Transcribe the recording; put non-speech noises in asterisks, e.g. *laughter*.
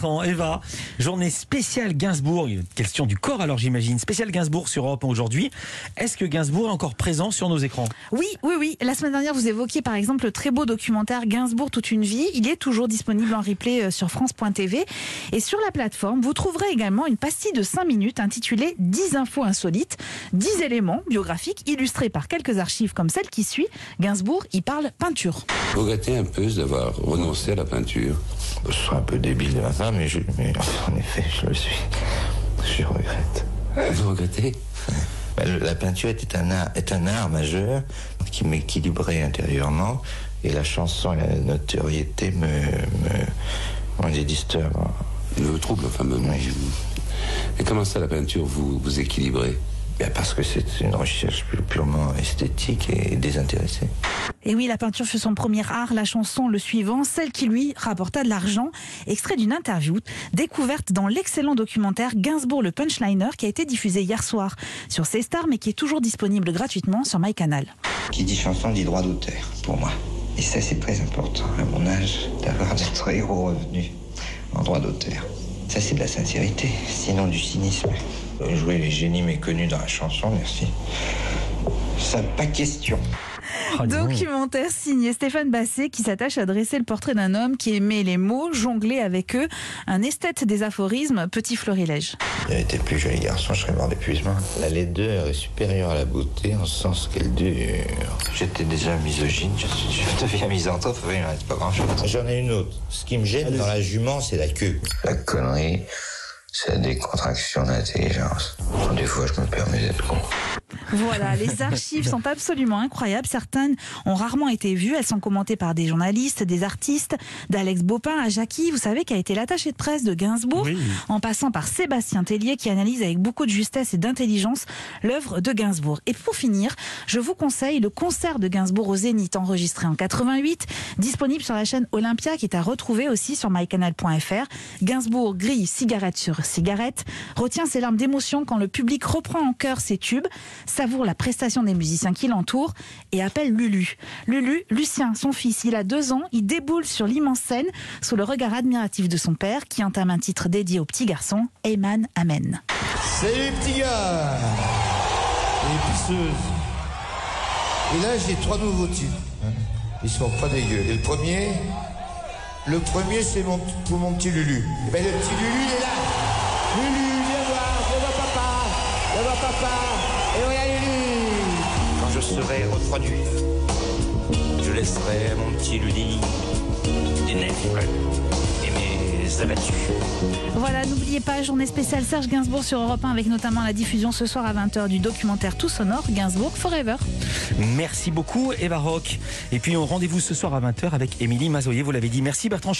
Eva, journée spéciale Gainsbourg, question du corps alors j'imagine, spéciale Gainsbourg sur Europe aujourd'hui. Est-ce que Gainsbourg est encore présent sur nos écrans? Oui, oui, oui. La semaine dernière, vous évoquiez par exemple le très beau documentaire Gainsbourg toute une vie. Il est toujours disponible en replay euh, sur France.tv. Et sur la plateforme, vous trouverez également une pastille de 5 minutes intitulée 10 infos insolites, 10 éléments biographiques illustrés par quelques archives comme celle qui suit. Gainsbourg y parle peinture. Un peu d'avoir renoncé à la peinture Je serais un peu débile de ma femme, mais, je, mais en effet, je le suis. Je regrette. Vous regrettez Bah, La peinture était un art, est un art majeur qui m'équilibrait intérieurement et la chanson et la notoriété me, me, me. Le trouble, enfin, me... Oui. Et comment ça, la peinture, vous, vous équilibrez? Ben, parce que c'est une recherche pu- purement esthétique et désintéressée. Et oui, la peinture fut son premier art, la chanson le suivant, celle qui lui rapporta de l'argent, extrait d'une interview découverte dans l'excellent documentaire Gainsbourg le Punchliner qui a été diffusé hier soir sur C Star mais qui est toujours disponible gratuitement sur MyCanal. Qui dit chanson dit droit d'auteur, pour moi. Et ça, c'est très important à mon âge d'avoir *laughs* d'être héros revenu en droit d'auteur. Ça, c'est de la sincérité, sinon du cynisme. Euh, Jouer les génies méconnus dans la chanson, merci. Ça, pas question. Donc. Documentaire signé Stéphane Basset qui s'attache à dresser le portrait d'un homme qui aimait les mots, jongler avec eux, un esthète des aphorismes, petit florilège. Été plus joli garçon, je serais mort d'épuisement. La laideur est supérieure à la beauté en ce sens qu'elle dure. J'étais déjà misogyne, je, suis, je deviens misanthrope, il ne reste pas grand-chose. J'en ai une autre. Ce qui me gêne dans la jument, c'est la queue. La connerie, c'est la décontraction d'intelligence. Des fois, je me permets d'être con. Voilà, *laughs* les archives sont absolument incroyables. Certaines ont rarement été vues. Elles sont commentées par des journalistes, des artistes, d'Alex Bopin à Jackie, vous savez, qui a été l'attaché de presse de Gainsbourg, Oui. en passant par Sébastien Tellier, qui analyse avec beaucoup de justesse et d'intelligence l'œuvre de Gainsbourg. Et pour finir, je vous conseille le concert de Gainsbourg au Zénith, enregistré en 88, disponible sur la chaîne Olympia, qui est à retrouver aussi sur mycanal.fr. Gainsbourg grille cigarette sur cigarette, retient ses larmes d'émotion quand le public reprend en chœur ses tubes, savoure la prestation des musiciens qui l'entourent et appelle Lulu. Lulu, Lucien, son fils, il a deux ans, il déboule sur l'immense scène sous le regard admiratif de son père qui entame un titre dédié au petit garçon, Eyman Amen. Salut petit gars Et pisseuse. Et là j'ai trois nouveaux titres. hein. Ils sont pas dégueux. Et le premier, le premier c'est mon, pour mon petit Lulu. Et ben le petit Lulu il est là. Lulu, papa. Et voilà Lulu. Quand je serai reproduit, je laisserai mon petit Luli des et mes abattus. Voilà, n'oubliez pas, journée spéciale Serge Gainsbourg sur Europe 1 avec notamment la diffusion ce soir à 20h du documentaire Tout sonore Gainsbourg Forever. Merci beaucoup Eva Rock. Et puis on rendez-vous ce soir à 20h avec Émilie Mazoyer, vous l'avez dit. Merci Bertrand Cham-